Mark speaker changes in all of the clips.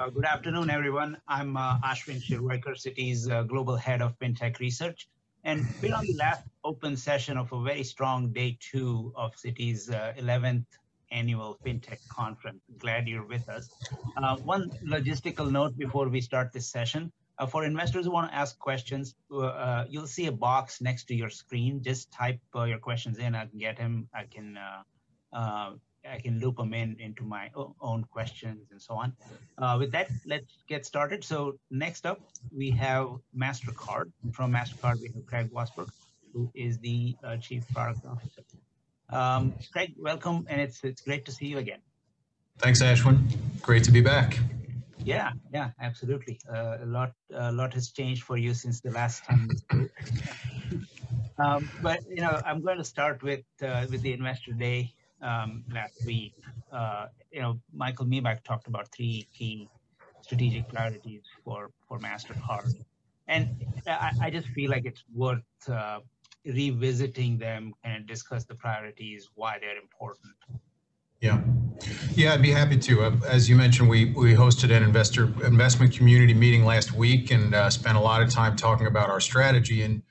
Speaker 1: Uh, good afternoon, everyone. I'm uh, Ashwin Shirvaikar, Citi's uh, Global Head of FinTech Research. And we're on the last open session of a very strong day two of Citi's 11th uh, annual FinTech conference. Glad you're with us. Uh, one logistical note before we start this session. Uh, for investors who want to ask questions, you'll see a box next to your screen. Just type your questions in. I can get him. I can I can loop them in into my own questions and so on. Uh, with that, let's get started. So next up, we have MasterCard. From MasterCard, we have Craig Vosburg, who is the uh, Chief Product Officer. Um, Craig, welcome, and it's it's great to see you again.
Speaker 2: Thanks, Ashwin. Great to be back.
Speaker 1: Yeah, yeah, absolutely. Uh, a lot, a lot has changed for you since the last time. um, but you know, I'm going to start with uh, with the Investor Day um, last week. Uh, you know, Michael Miebach talked about three key strategic priorities for for Mastercard, and I, I just feel like it's worth uh, revisiting them and discuss the priorities, why they're important.
Speaker 2: Yeah, yeah, I'd be happy to. Uh, as you mentioned, we we hosted an investor investment community meeting last week and uh, spent a lot of time talking about our strategy and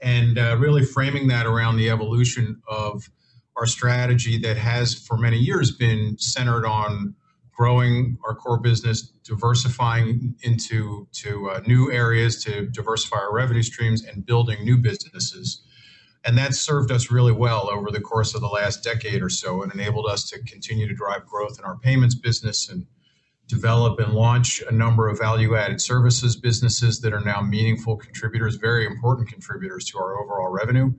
Speaker 2: and uh, really framing that around the evolution of our strategy that has for many years been centered on growing our core business, diversifying into to uh, new areas to diversify our revenue streams, and building new businesses. And that served us really well over the course of the last decade or so and enabled us to continue to drive growth in our payments business and develop and launch a number of value added services businesses that are now meaningful contributors, very important contributors to our overall revenue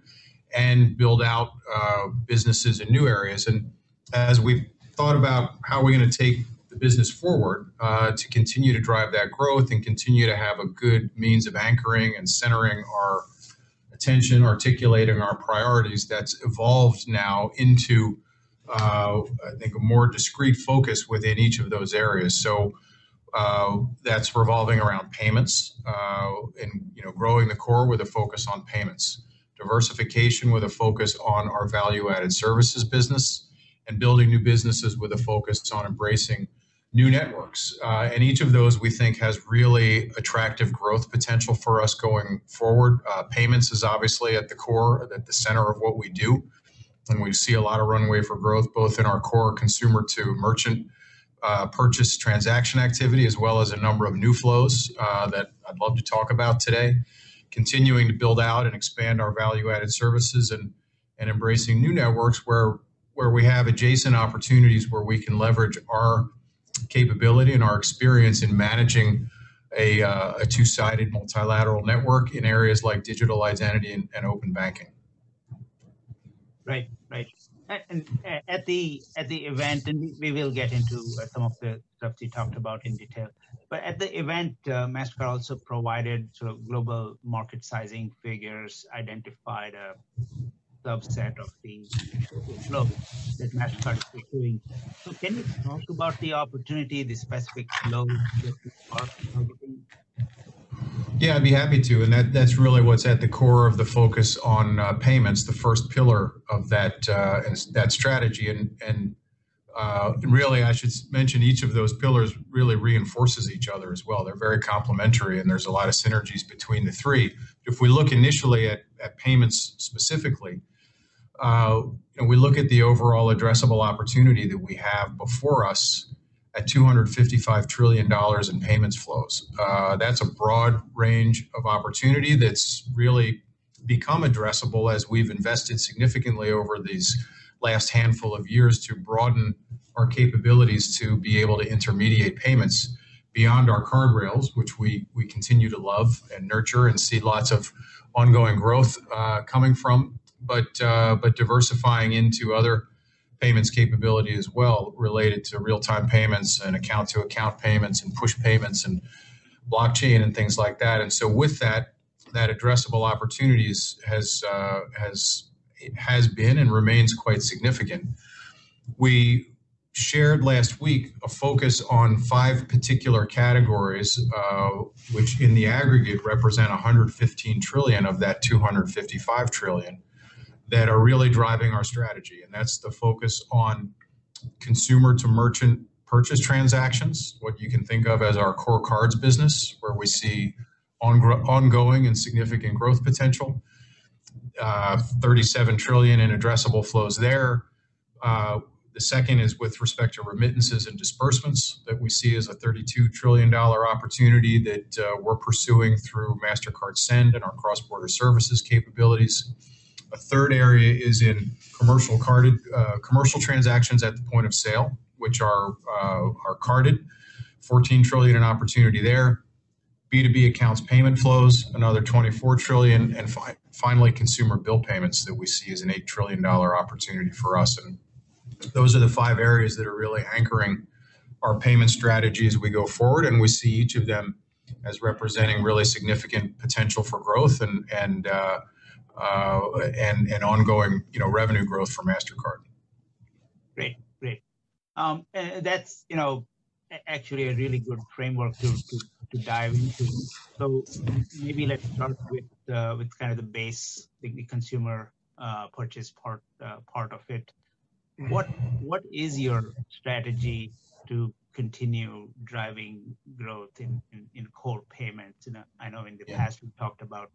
Speaker 2: and build out uh, businesses in new areas. And as we've thought about how we're going to take the business forward uh, to continue to drive that growth and continue to have a good means of anchoring and centering our attention, articulating our priorities, that's evolved now into, uh, I think, a more discrete focus within each of those areas. So. Uh, that's revolving around payments uh, and you know growing the core with a focus on payments diversification with a focus on our value added services business, and building new businesses with a focus on embracing new networks. Uh, and each of those we think has really attractive growth potential for us going forward. Uh, payments is obviously at the core, at the center of what we do. And we see a lot of runway for growth both in our core consumer to merchant uh, purchase transaction activity, as well as a number of new flows that I'd love to talk about today continuing to build out and expand our value added services and, and embracing new networks where, where we have adjacent opportunities where we can leverage our capability and our experience in managing a, uh, a two sided multilateral network in areas like digital identity and, and open banking.
Speaker 1: Right, right. And at the at the event, and we will get into uh, some of the stuff you talked about in detail. But at the event, uh, Mastercard also provided sort of global market sizing figures, identified a subset of the flow that Mastercard is pursuing. So, can you talk about the opportunity, the specific flow that you are targeting?
Speaker 2: Yeah, I'd be happy to, and that that's really what's at the core of the focus on uh, payments, the first pillar of that uh, that strategy, and and uh, really, I should mention each of those pillars really reinforces each other as well. They're very complementary, and there's a lot of synergies between the three. If we look initially at, at payments specifically, uh, and we look at the overall addressable opportunity that we have before us at $255 trillion in payments flows. Uh, that's a broad range of opportunity that's really become addressable as we've invested significantly over these last handful of years to broaden our capabilities to be able to intermediate payments beyond our card rails, which we, we continue to love and nurture and see lots of ongoing growth uh, coming from, but, uh, but diversifying into other payments capability as well related to real-time payments and account-to-account payments and push payments and blockchain and things like that. And so with that, that addressable opportunities has uh, has has been and remains quite significant. We shared last week a focus on five particular categories, uh, which in the aggregate represent 115 trillion of that 255 trillion, that are really driving our strategy. And that's the focus on consumer to merchant purchase transactions, what you can think of as our core cards business, where we see ongoing and significant growth potential. Uh, 37 trillion in addressable flows there. Uh, the second is with respect to remittances and disbursements that we see as a $32 trillion opportunity that uh, we're pursuing through MasterCard Send and our cross-border services capabilities. A third area is in commercial carded uh, commercial transactions at the point of sale, which are uh, are carded. 14 trillion in opportunity there. B2B accounts payment flows, another 24 trillion, and fi- finally consumer bill payments that we see as an $8 trillion opportunity for us. And those are the five areas that are really anchoring our payment strategy as we go forward, and we see each of them as representing really significant potential for growth and and uh, uh, and and ongoing you know revenue growth for Mastercard.
Speaker 1: Great, great. Um, that's you know actually a really good framework to, to, to dive into. So maybe let's start with uh, with kind of the base, the, the consumer uh, purchase part uh, part of it what what is your strategy to continue driving growth in, in, in core payments? You know, I know in the yeah. past we talked about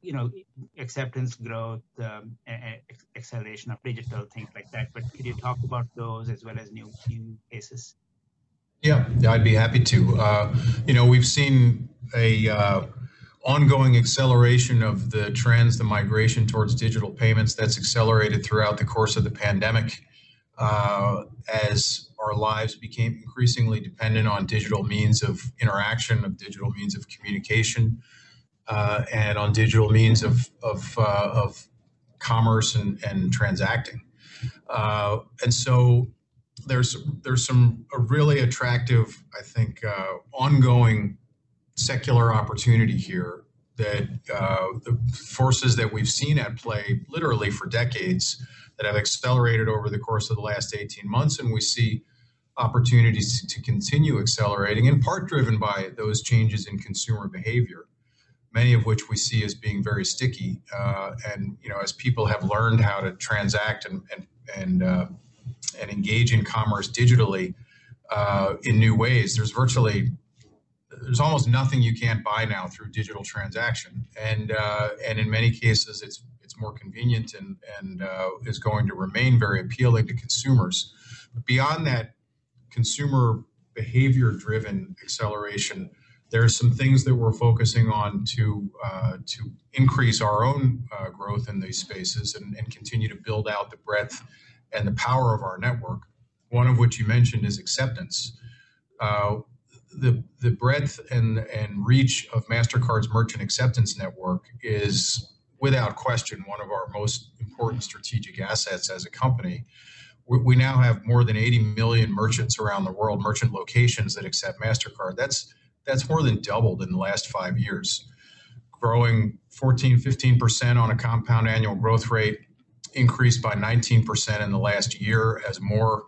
Speaker 1: you know acceptance growth, um, acceleration of digital things like that. But could you talk about those as well as new new cases?
Speaker 2: Yeah, I'd be happy to. Uh, you know, we've seen a uh, ongoing acceleration of the trends, the migration towards digital payments that's accelerated throughout the course of the pandemic uh, as our lives became increasingly dependent on digital means of interaction, of digital means of communication, uh, and on digital means of, of, uh, of commerce and, and transacting. Uh, and so there's there's some a really attractive, I think, uh, ongoing secular opportunity here that uh, the forces that we've seen at play literally for decades that have accelerated over the course of the last 18 months and we see opportunities to continue accelerating in part driven by those changes in consumer behavior many of which we see as being very sticky uh, and you know as people have learned how to transact and and and, uh, and engage in commerce digitally uh, in new ways. There's virtually there's almost nothing you can't buy now through digital transaction, and uh, and in many cases it's it's more convenient and and uh, is going to remain very appealing to consumers. But beyond that, consumer behavior driven acceleration. There are some things that we're focusing on to uh, to increase our own uh, growth in these spaces and, and continue to build out the breadth and the power of our network. One of which you mentioned is acceptance. Uh, the the breadth and and reach of Mastercard's merchant acceptance network is without question one of our most important strategic assets as a company. We, we now have more than 80 million merchants around the world, merchant locations that accept Mastercard. That's that's more than doubled in the last five years, growing 14, 15% on a compound annual growth rate, increased by 19% in the last year as more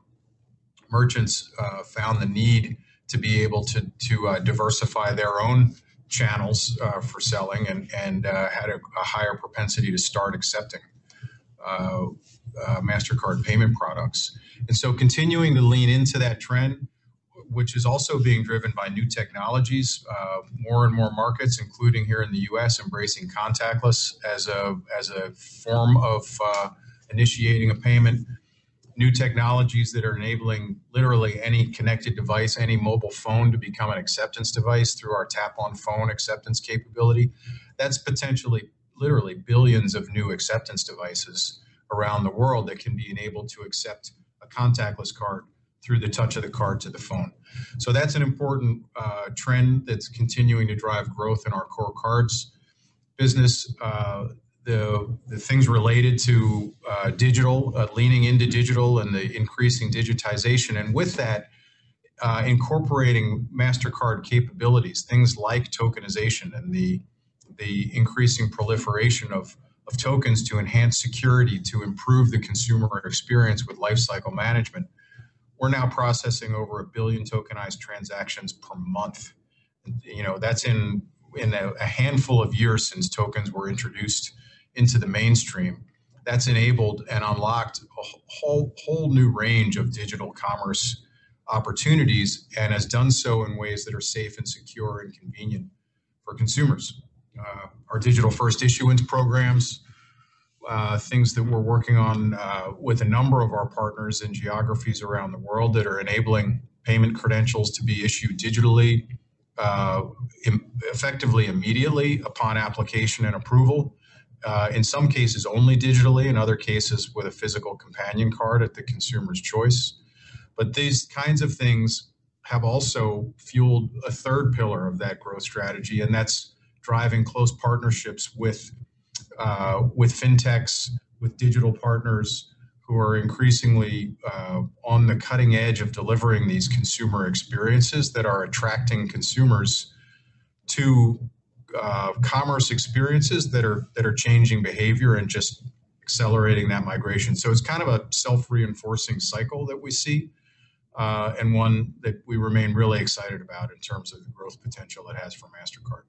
Speaker 2: merchants uh, found the need to be able to to uh, diversify their own channels uh, for selling and and uh, had a, a, higher propensity to start accepting uh, uh, Mastercard payment products. And so, continuing to lean into that trend, which is also being driven by new technologies, more and more markets, including here in the U.S., embracing contactless as a as a form of initiating a payment new technologies that are enabling literally any connected device, any mobile phone to become an acceptance device through our tap on phone acceptance capability. That's potentially literally billions of new acceptance devices around the world that can be enabled to accept a contactless card through the touch of the card to the phone. So that's an important uh, trend that's continuing to drive growth in our core cards business. Uh, the, the things related to uh, digital, uh, leaning into digital and the increasing digitization. And with that, uh, incorporating MasterCard capabilities, things like tokenization and the, the increasing proliferation of, of tokens to enhance security, to improve the consumer experience with lifecycle management. We're now processing over a billion tokenized transactions per month. You know, that's in in a, a handful of years since tokens were introduced into the mainstream. That's enabled and unlocked a whole whole new range of digital commerce opportunities and has done so in ways that are safe and secure and convenient for consumers. Uh, our digital first issuance programs, uh, things that we're working on uh, with a number of our partners in geographies around the world that are enabling payment credentials to be issued digitally, uh, Im- effectively immediately upon application and approval. Uh, in some cases, only digitally, in other cases, with a physical companion card at the consumer's choice. But these kinds of things have also fueled a third pillar of that growth strategy, and that's driving close partnerships with uh, with fintechs, with digital partners who are increasingly uh, on the cutting edge of delivering these consumer experiences that are attracting consumers to uh, commerce experiences that are that are changing behavior and just accelerating that migration. So it's kind of a self-reinforcing cycle that we see, uh, and one that we remain really excited about in terms of the growth potential it has for Mastercard.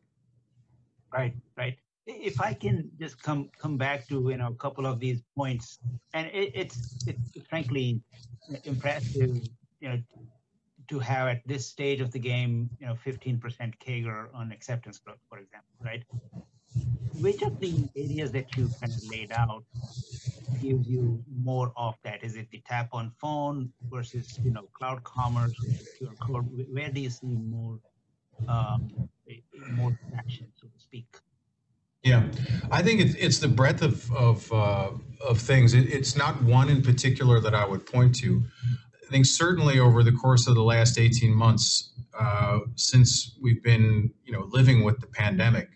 Speaker 1: Right, right. If I can just come come back to you know a couple of these points, and it, it's it's frankly impressive, you know, to have at this stage of the game, you know, 15% CAGR on acceptance growth, for example, right? Which of the areas that you kind of laid out gives you more of that? Is it the tap on phone versus you know cloud commerce? Where do you see more um, more traction, so to speak?
Speaker 2: Yeah, I think it's, it's the breadth of of, uh, of things. It, it's not one in particular that I would point to. I think certainly over the course of the last 18 months, uh, since we've been you know living with the pandemic,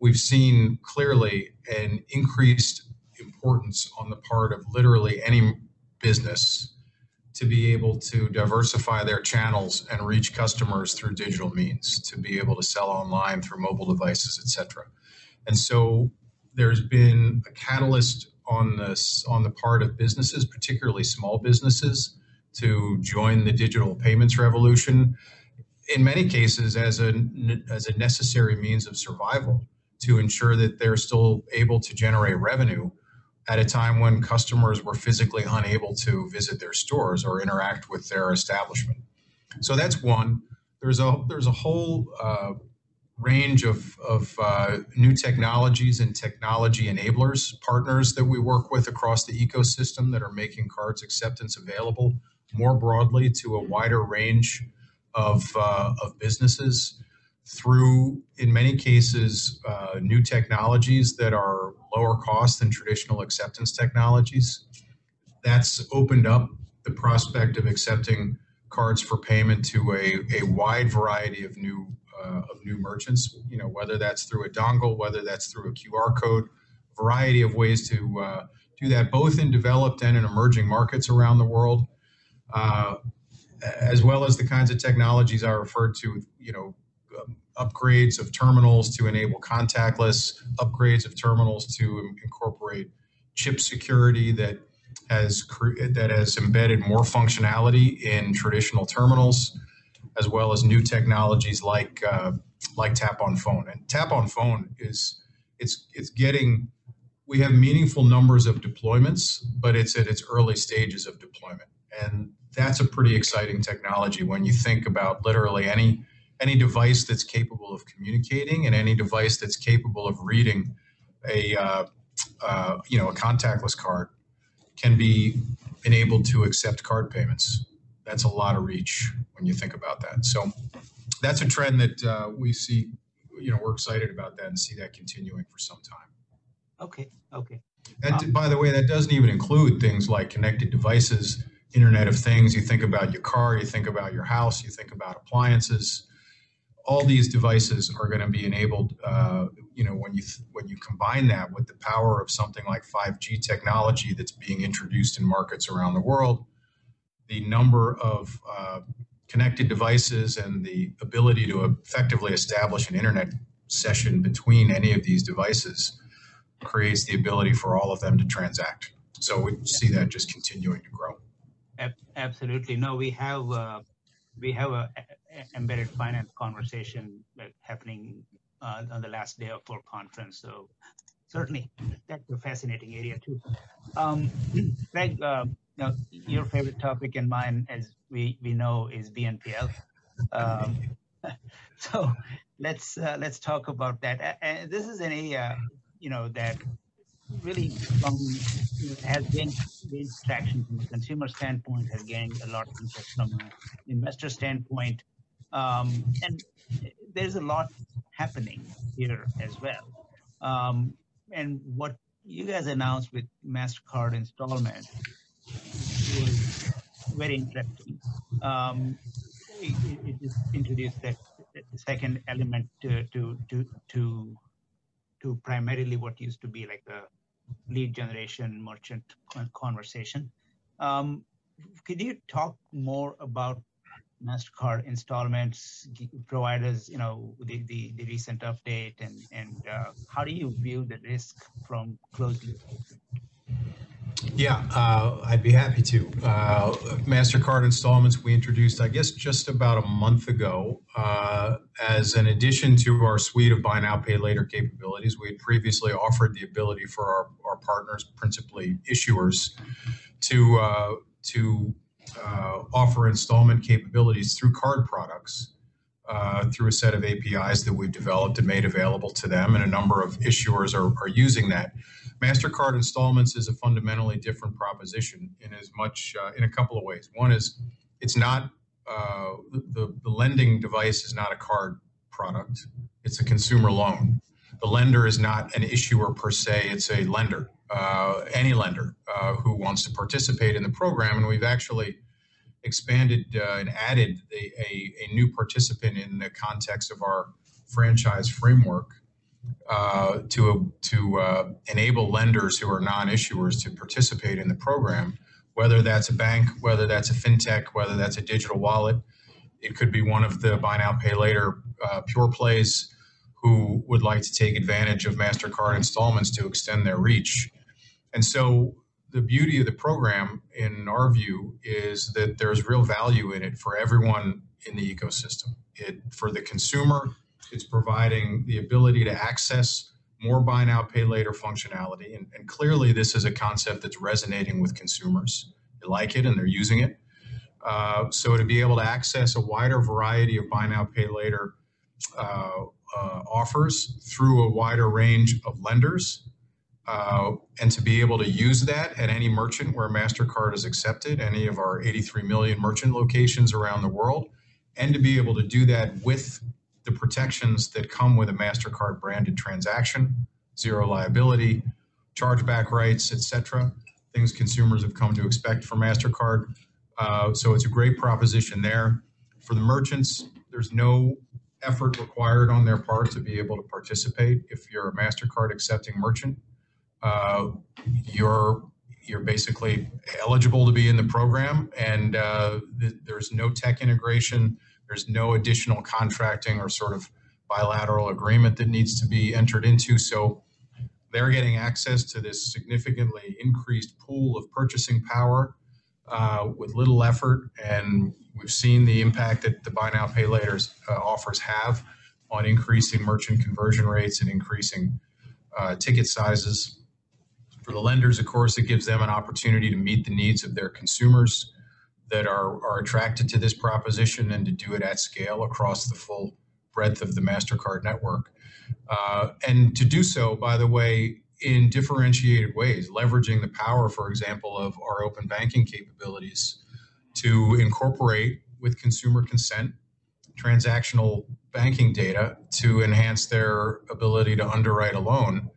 Speaker 2: we've seen clearly an increased importance on the part of literally any business to be able to diversify their channels and reach customers through digital means, to be able to sell online through mobile devices, et cetera. And so there's been a catalyst on this on the part of businesses, particularly small businesses, to join the digital payments revolution. In many cases, as a as a necessary means of survival, to ensure that they're still able to generate revenue at a time when customers were physically unable to visit their stores or interact with their establishment. So that's one. There's a there's a whole uh, range of, of uh, new technologies and technology enablers partners that we work with across the ecosystem that are making cards acceptance available more broadly to a wider range of, uh, of businesses through, in many cases, uh, new technologies that are lower cost than traditional acceptance technologies. That's opened up the prospect of accepting cards for payment to a, a wide variety of new uh, of new merchants. You know, whether that's through a dongle, whether that's through a QR code, variety of ways to uh, do that, both in developed and in emerging markets around the world, uh, as well as the kinds of technologies I referred to. You know, um, upgrades of terminals to enable contactless, upgrades of terminals to incorporate chip security that has that has embedded more functionality in traditional terminals as well as new technologies like uh, like tap on phone. And tap on phone is it's it's getting we have meaningful numbers of deployments, but it's at its early stages of deployment. And that's a pretty exciting technology when you think about literally any any device that's capable of communicating and any device that's capable of reading a uh, uh, you know a contactless card can be enabled to accept card payments that's a lot of reach when you think about that. So that's a trend that uh, we see. You know, we're excited about that and see that continuing for some time.
Speaker 1: Okay. Okay.
Speaker 2: And um, by the way, that doesn't even include things like connected devices, Internet of Things. You think about your car, you think about your house, you think about appliances. All these devices are going to be enabled. Uh, you know, when you th- when you combine that with the power of something like 5G technology that's being introduced in markets around the world, the number of uh, connected devices and the ability to effectively establish an internet session between any of these devices creates the ability for all of them to transact. So we see that just continuing to grow.
Speaker 1: Absolutely. No, we have uh, we have a, embedded finance conversation happening uh, on the last day of our conference. So certainly that's a fascinating area too. Um, Greg, uh, now, your favorite topic and mine, as we, we know, is BNPL. Um, so let's uh, let's talk about that. And this is an area, you know, that really from, has gained, gained traction from a consumer standpoint, has gained a lot of interest from an investor standpoint, um, and there's a lot happening here as well. Um, and what you guys announced with Mastercard installment was very interesting. Um, it, it, just introduced that, second element to, to to to to primarily what used to be like the lead generation merchant conversation. Um, could you talk more about Mastercard installments providers? You know the, the, the recent update and and uh, how do you view the risk from closed loop?
Speaker 2: Yeah, uh, I'd be happy to. Uh, MasterCard installments we introduced, I guess, just about a month ago uh, as an addition to our suite of buy now, pay later capabilities. We had previously offered the ability for our, our partners, principally issuers, to, uh, to uh, offer installment capabilities through card products. Uh, through a set of APIs that we've developed and made available to them, and a number of issuers are, are using that. MasterCard installments is a fundamentally different proposition in as much, uh, in a couple of ways. One is it's not, uh, the, the lending device is not a card product, it's a consumer loan. The lender is not an issuer per se, it's a lender, uh, any lender uh, who wants to participate in the program. And we've actually expanded uh, and added a, a, a new participant in the context of our franchise framework uh, to to uh, enable lenders who are non-issuers to participate in the program, whether that's a bank, whether that's a fintech, whether that's a digital wallet. It could be one of the buy now pay later uh, pure plays who would like to take advantage of Mastercard installments to extend their reach. And so the beauty of the program, in our view, is that there's real value in it for everyone in the ecosystem. It for the consumer it's providing the ability to access more buy now, pay later functionality. And, and clearly, this is a concept that's resonating with consumers. They like it and they're using it. Uh, so, to be able to access a wider variety of buy now, pay later uh, offers through a wider range of lenders, uh, and to be able to use that at any merchant where MasterCard is accepted, any of our 83 million merchant locations around the world, and to be able to do that with the protections that come with a MasterCard branded transaction, zero liability, chargeback rights, etc. Things consumers have come to expect from MasterCard. Uh, so it's a great proposition there. For the merchants, there's no effort required on their part to be able to participate. If you're a MasterCard accepting merchant, uh, you're you're basically eligible to be in the program, and uh, th- there's no tech integration there's no additional contracting or sort of bilateral agreement that needs to be entered into. So they're getting access to this significantly increased pool of purchasing power uh, with little effort. And we've seen the impact that the buy now, pay later uh, offers have on increasing merchant conversion rates and increasing uh, ticket sizes. For the lenders, of course, it gives them an opportunity to meet the needs of their consumers that are, are attracted to this proposition and to do it at scale across the full breadth of the MasterCard network. Uh, and to do so, by the way, in differentiated ways, leveraging the power, for example, of our open banking capabilities to incorporate with consumer consent transactional banking data to enhance their ability to underwrite a loan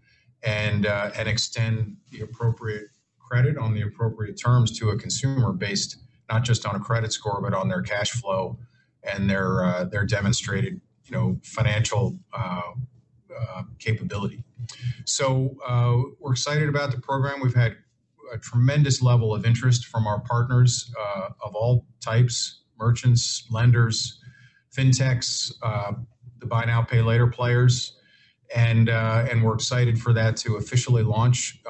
Speaker 2: and, uh, and extend the appropriate credit on the appropriate terms to a consumer based not just on a credit score, but on their cash flow and their uh, their demonstrated you know financial uh, uh, capability. So uh, we're excited about the program. We've had a tremendous level of interest from our partners uh, of all types: merchants, lenders, fintechs, uh, the buy now pay later players. And and we're excited for that to officially launch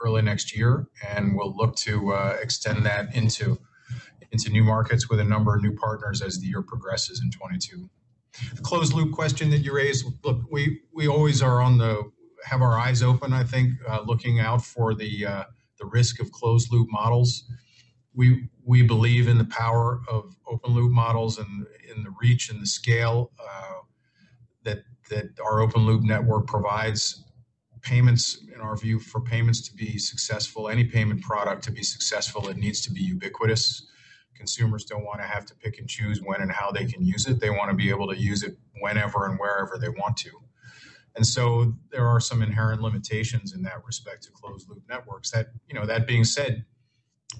Speaker 2: early next year, and we'll look to extend that into into new markets with a number of new partners as the year progresses in 22. The closed loop question that you raised, look, we, we always are on the, have our eyes open, I think, uh, looking out for the, uh, the risk of closed loop models. we we believe in the power of open loop models and in the reach and the scale uh, that that our open loop network provides. Payments in our view for payments to be successful any payment product to be successful it needs to be ubiquitous. Consumers don't want to have to pick and choose when and how they can use it. They want to be able to use it whenever and wherever they want to and so there are some inherent limitations in that respect to closed loop networks that you know that being said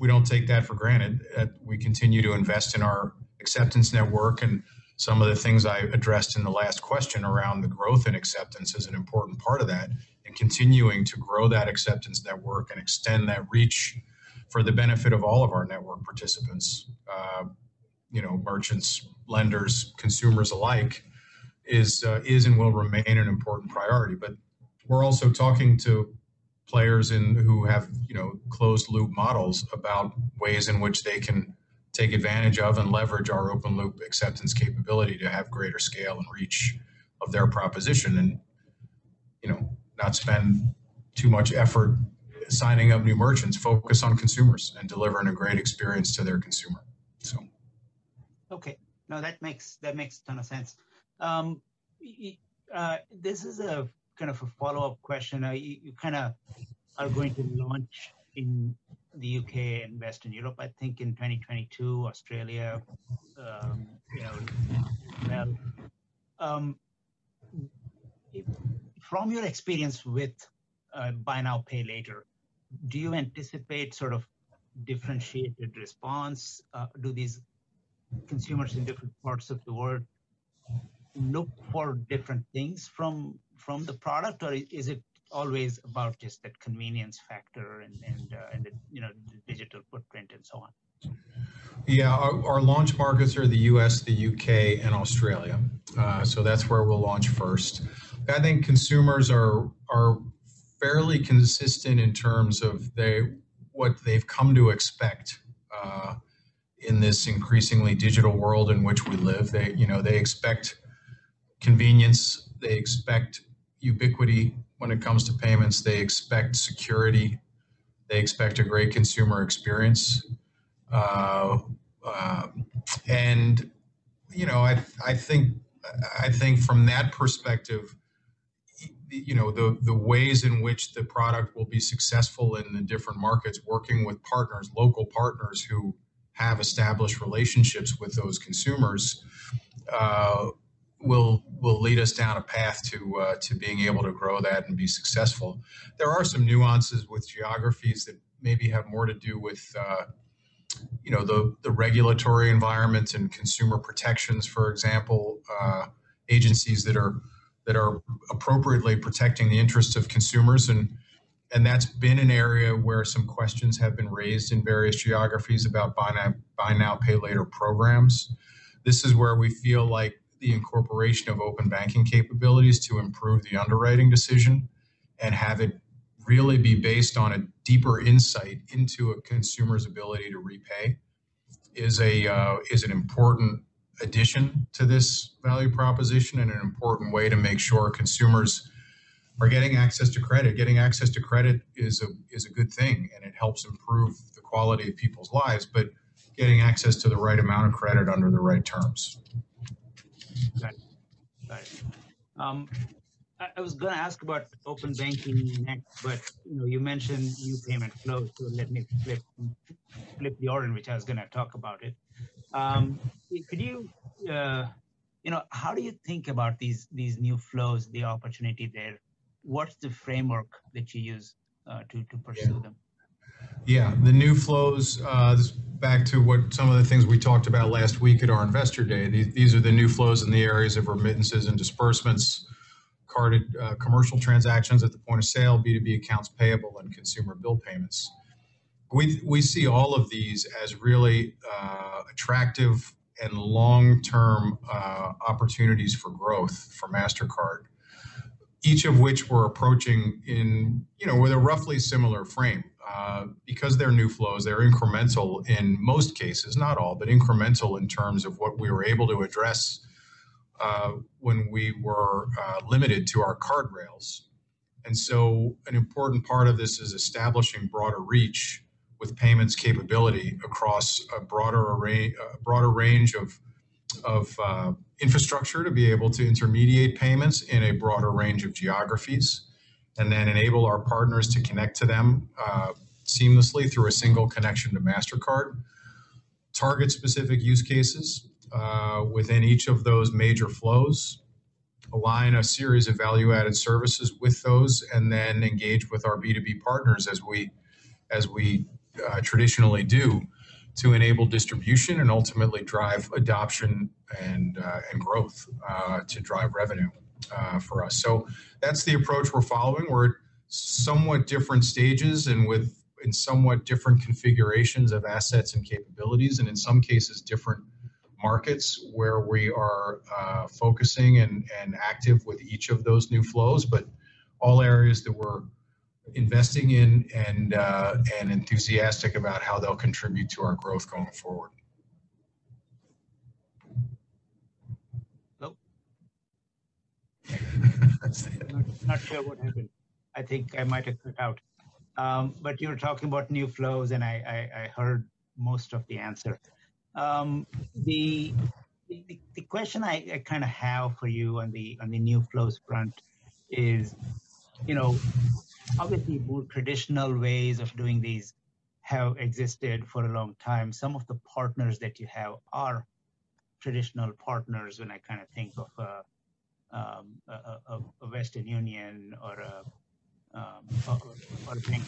Speaker 2: we don't take that for granted. Uh, we continue to invest in our acceptance network and some of the things I addressed in the last question around the growth in acceptance is an important part of that and continuing to grow that acceptance network and extend that reach for the benefit of all of our network participants, uh, you know, merchants, lenders, consumers alike, is uh, is and will remain an important priority. But we're also talking to players in who have you know closed loop models about ways in which they can take advantage of and leverage our open loop acceptance capability to have greater scale and reach of their proposition. And you know not spend too much effort signing up new merchants. Focus on consumers and delivering a great experience to their consumer. So.
Speaker 1: Okay. No that makes that makes a ton of sense um, uh, this is a kind of a follow-up question. Uh, you, you kind of are going to launch in the UK and Western Europe, I think, in 2022, Australia, um, you know, well. Um, if, from your experience with uh, buy now, pay later, do you anticipate sort of differentiated response? Uh, do these consumers in different parts of the world look for different things from from the product, or is it always about just that convenience factor and and, uh, and the you know the digital footprint and so on?
Speaker 2: Yeah, our, our, launch markets are the U.S., the U.K., and Australia. Uh, so that's where we'll launch first. I think consumers are are fairly consistent in terms of they what they've come to expect uh, in this increasingly digital world in which we live. They you know they expect convenience. They expect ubiquity when it comes to payments. They expect security. They expect a great consumer experience. Uh, uh, and you know, I I think I think from that perspective, you know, the the ways in which the product will be successful in the different markets, working with partners, local partners who have established relationships with those consumers. Uh, will will lead us down a path to uh, to being able to grow that and be successful. There are some nuances with geographies that maybe have more to do with uh, you know the the regulatory environment and consumer protections, for example, uh, agencies that are that are appropriately protecting the interests of consumers and and that's been an area where some questions have been raised in various geographies about buy now, buy now pay later programs. This is where we feel like the incorporation of open banking capabilities to improve the underwriting decision and have it really be based on a deeper insight into a consumer's ability to repay is a uh, is an important addition to this value proposition and an important way to make sure consumers are getting access to credit. Getting access to credit is a is a good thing and it helps improve the quality of people's lives, but getting access to the right amount of credit under the right terms.
Speaker 1: Right. Right. Um, I, I was going to ask about open banking next, but you know, you mentioned new payment flows, so let me flip flip the order in which I was going to talk about it. Um, could you, uh, you know, how do you think about these these new flows, the opportunity there? What's the framework that you use uh, to to pursue yeah. them?
Speaker 2: Yeah, the new flows, uh, this, back to what some of the things we talked about last week at our investor day. These, these are the new flows in the areas of remittances and disbursements, carded uh, commercial transactions at the point of sale, B2B accounts payable, and consumer bill payments. We, we see all of these as really uh, attractive and long-term uh, opportunities for growth for MasterCard each of which we're approaching in, you know, with a roughly similar frame. Uh, because they're new flows, they're incremental in most cases, not all, but incremental in terms of what we were able to address uh, when we were uh, limited to our card rails. And so, an important part of this is establishing broader reach with payments capability across a broader array, a broader range of of uh, infrastructure to be able to intermediate payments in a broader range of geographies, and then enable our partners to connect to them uh, seamlessly through a single connection to Mastercard. Target specific use cases uh, within each of those major flows align a series of value-added services with those, and then engage with our B2B partners as we as we uh, traditionally do to enable distribution and ultimately drive adoption and uh, and growth uh, to drive revenue uh, for us. So that's the approach we're following. We're at somewhat different stages and with in somewhat different configurations of assets and capabilities, and in some cases different markets where we are uh, focusing and, and active with each of those new flows, but all areas that we're investing in and uh, and enthusiastic about how they'll contribute to our growth going forward.
Speaker 1: Not, not sure what happened. I think I might have cut out. Um, but you were talking about new flows, and I, I, I heard most of the answer. Um, the, the, the question I, I kind of have for you on the on the new flows front is, you know, obviously more traditional ways of doing these have existed for a long time. Some of the partners that you have are traditional partners. When I kind of think of a, um, a, a Western Union or a, um, or, or a bank.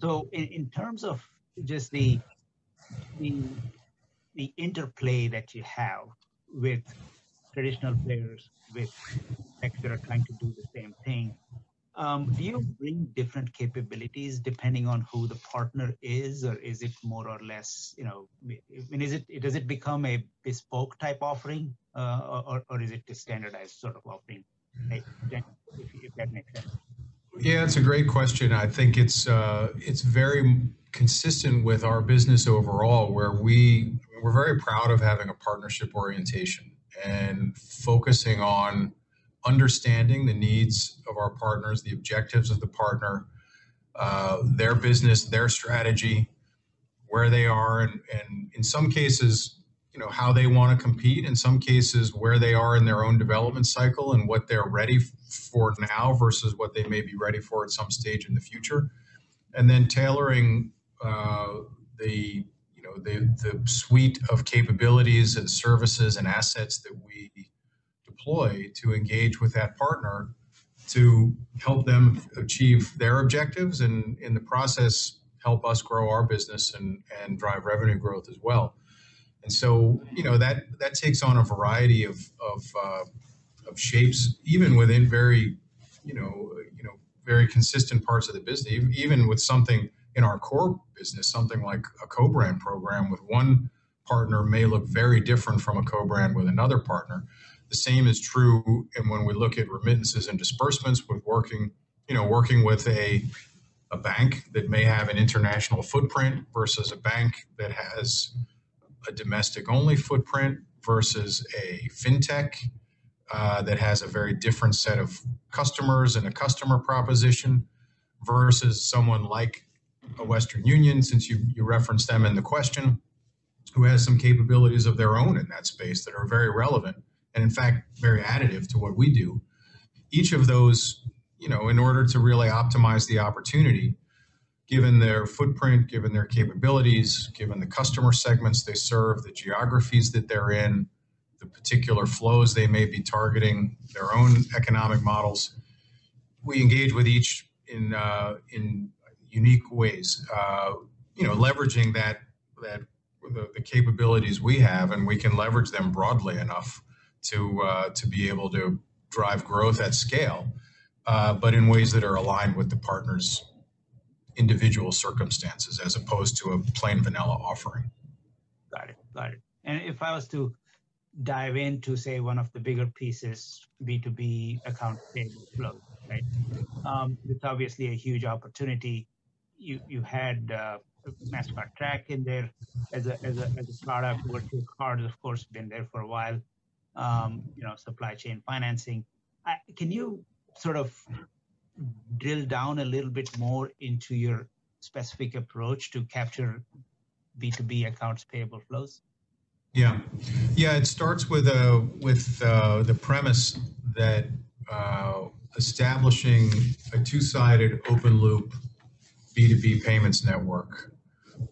Speaker 1: So in, in terms of just the the the interplay that you have with traditional players with techs that are trying to do the same thing. Um, do you bring different capabilities depending on who the partner is, or is it more or less, you know, I mean, is it does it become a bespoke type offering, uh, or, or is it a standardized sort of offering? If, if that makes sense.
Speaker 2: Yeah, it's a great question. I think it's uh, it's very consistent with our business overall, where we we're very proud of having a partnership orientation and focusing on understanding the needs of our partners, the objectives of the partner, uh, their business, their strategy, where they are, and, and in some cases, you know how they want to compete in some cases where they are in their own development cycle and what they're ready for now versus what they may be ready for at some stage in the future. And then tailoring uh, the you know the the suite of capabilities and services and assets that we to engage with that partner to help them achieve their objectives and in the process help us grow our business and and drive revenue growth as well and so, you know, that that takes on a variety of of, uh, of shapes, even within very, you know, you know, very consistent parts of the business. Even with something in our core business, something like a co-brand program with one partner may look very different from a co-brand with another partner. The same is true, and when we look at remittances and disbursements, with working, you know, working with a a bank that may have an international footprint versus a bank that has a domestic only footprint versus a fintech uh, that has a very different set of customers and a customer proposition versus someone like a Western Union, since you, you referenced them in the question, who has some capabilities of their own in that space that are very relevant and, in fact, very additive to what we do. Each of those, you know, in order to really optimize the opportunity, given their footprint, given their capabilities, given the customer segments they serve, the geographies that they're in, the particular flows they may be targeting, their own economic models. We engage with each in uh, in unique ways. Uh, you know, leveraging that that the, the, capabilities we have, and we can leverage them broadly enough to uh, to be able to drive growth at scale, uh, but in ways that are aligned with the partners individual circumstances as opposed to a plain vanilla offering.
Speaker 1: Got it. Got it. And if I was to dive into, say, one of the bigger pieces, B2B account payable flow, right? Um, it's obviously a huge opportunity. You you had uh, Mastercard Track in there as a as a as a product. Virtual cards, of course, been there for a while. Um, you know, supply chain financing. I, can you sort of drill down a little bit more into your specific approach to capture B2B accounts payable flows?
Speaker 2: Yeah, yeah. It starts with a uh, with uh, the premise that uh, establishing a two-sided open loop B2B payments network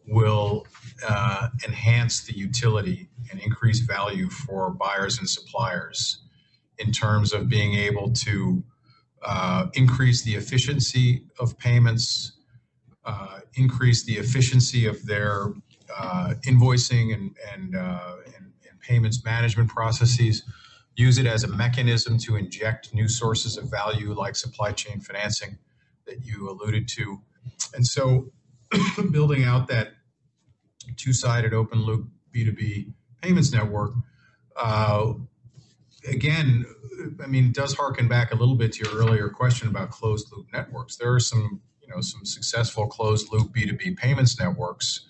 Speaker 2: will uh, enhance the utility and increase value for buyers and suppliers in terms of being able to uh, increase the efficiency of payments, uh, increase the efficiency of their uh, invoicing and, and, uh, and, and payments management processes, use it as a mechanism to inject new sources of value like supply chain financing that you alluded to. And so building out that two-sided open loop B2B payments network, uh, again, I mean, it does harken back a little bit to your earlier question about closed loop networks. There are some, you know, some successful closed loop B2B payments networks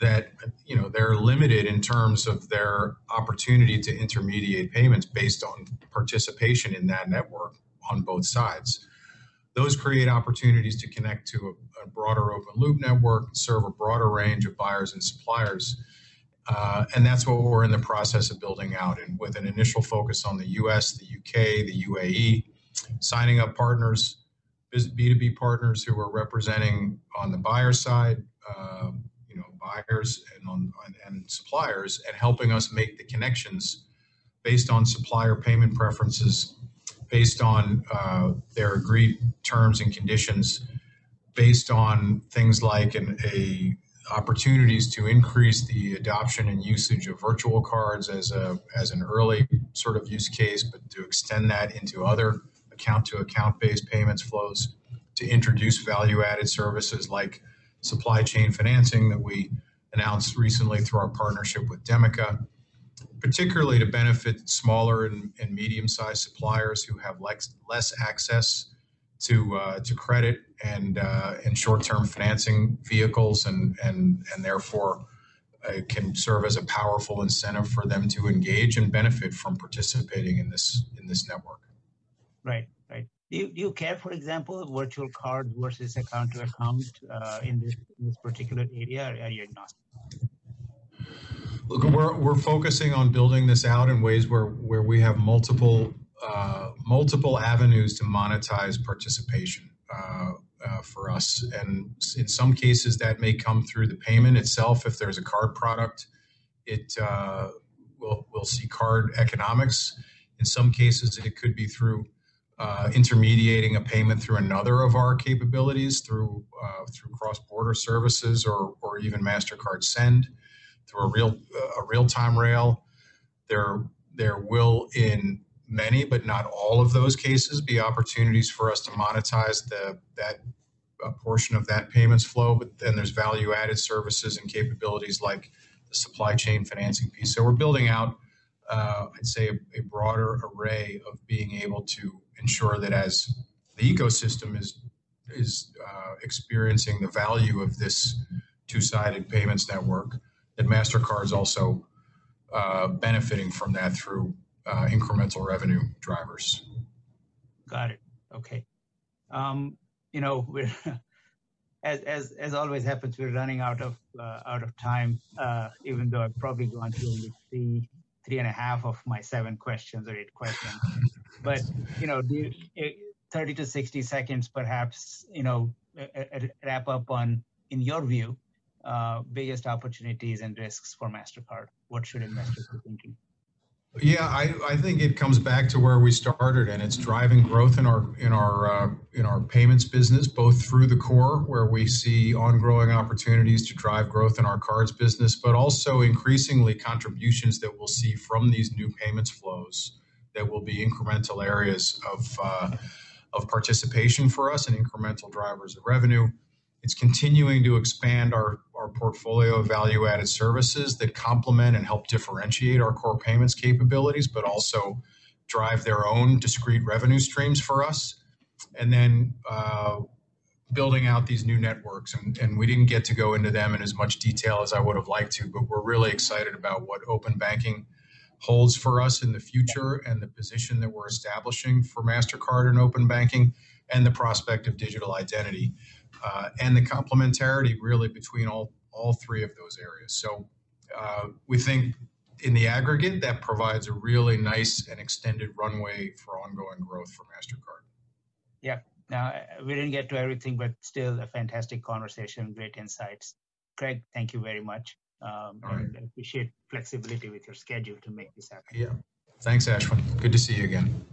Speaker 2: that, you know, they're limited in terms of their opportunity to intermediate payments based on participation in that network on both sides. Those create opportunities to connect to a, a broader open loop network, and serve a broader range of buyers and suppliers. Uh, and that's what we're in the process of building out, and with an initial focus on the U.S., the U.K., the UAE, signing up partners, B2B partners who are representing on the buyer side, uh, you know, buyers and on and suppliers, and helping us make the connections based on supplier payment preferences based on uh, their agreed terms and conditions, based on things like an, a opportunities to increase the adoption and usage of virtual cards as a as an early sort of use case, but to extend that into other account to account based payments flows, to introduce value added services like supply chain financing that we announced recently through our partnership with Demica particularly to benefit smaller and, and medium-sized suppliers who have less, less access to uh, to credit and uh, and short-term financing vehicles, and and and therefore uh, can serve as a powerful incentive for them to engage and benefit from participating in this in this network.
Speaker 1: Right, right. Do you, do you care, for example, virtual cards versus account to account uh, in this in this particular area? Or are you agnostic?
Speaker 2: Look, we're, we're focusing on building this out in ways where, where we have multiple uh, multiple avenues to monetize participation uh, uh, for us. And in some cases, that may come through the payment itself. If there's a card product, it uh, will we'll see card economics. In some cases, it could be through uh, intermediating a payment through another of our capabilities, through uh, through cross border services, or or even Mastercard Send through a real a real time rail. There there will in many, but not all of those cases, be opportunities for us to monetize the that a portion of that payments flow. But then there's value added services and capabilities like the supply chain financing piece. So we're building out, uh, I'd say, a, a, broader array of being able to ensure that as the ecosystem is is uh, experiencing the value of this two-sided payments network, that MasterCard is also uh, benefiting from that through uh, incremental revenue drivers.
Speaker 1: Got it. Okay. Um, you know, we're as as as always happens, we're running out of uh, out of time. Uh, even though I've probably gone through only three three and a half of my seven questions or eight questions, but you know, you, thirty to sixty seconds, perhaps. You know, wrap up on in your view uh, biggest opportunities and risks for MasterCard? What should investors be thinking?
Speaker 2: Yeah, I, I think it comes back to where we started, and it's driving growth in our in our uh, in our payments business, both through the core, where we see ongoing opportunities to drive growth in our cards business, but also increasingly contributions that we'll see from these new payments flows that will be incremental areas of uh, of participation for us and incremental drivers of revenue. It's continuing to expand our, our portfolio of value added services that complement and help differentiate our core payments capabilities, but also drive their own discrete revenue streams for us. And then uh, building out these new networks. And, and we didn't get to go into them in as much detail as I would have liked to, but we're really excited about what open banking holds for us in the future and the position that we're establishing for MasterCard and open banking and the prospect of digital identity uh, and the complementarity really between all all three of those areas. So uh, we think in the aggregate that provides a really nice and extended runway for ongoing growth for Mastercard.
Speaker 1: Yeah. Now we didn't get to everything, but still a fantastic conversation, great insights. Craig, thank you very much. Um,
Speaker 2: right.
Speaker 1: I appreciate flexibility with your schedule to make this happen.
Speaker 2: Yeah. Thanks, Ashwin. Good to see you again.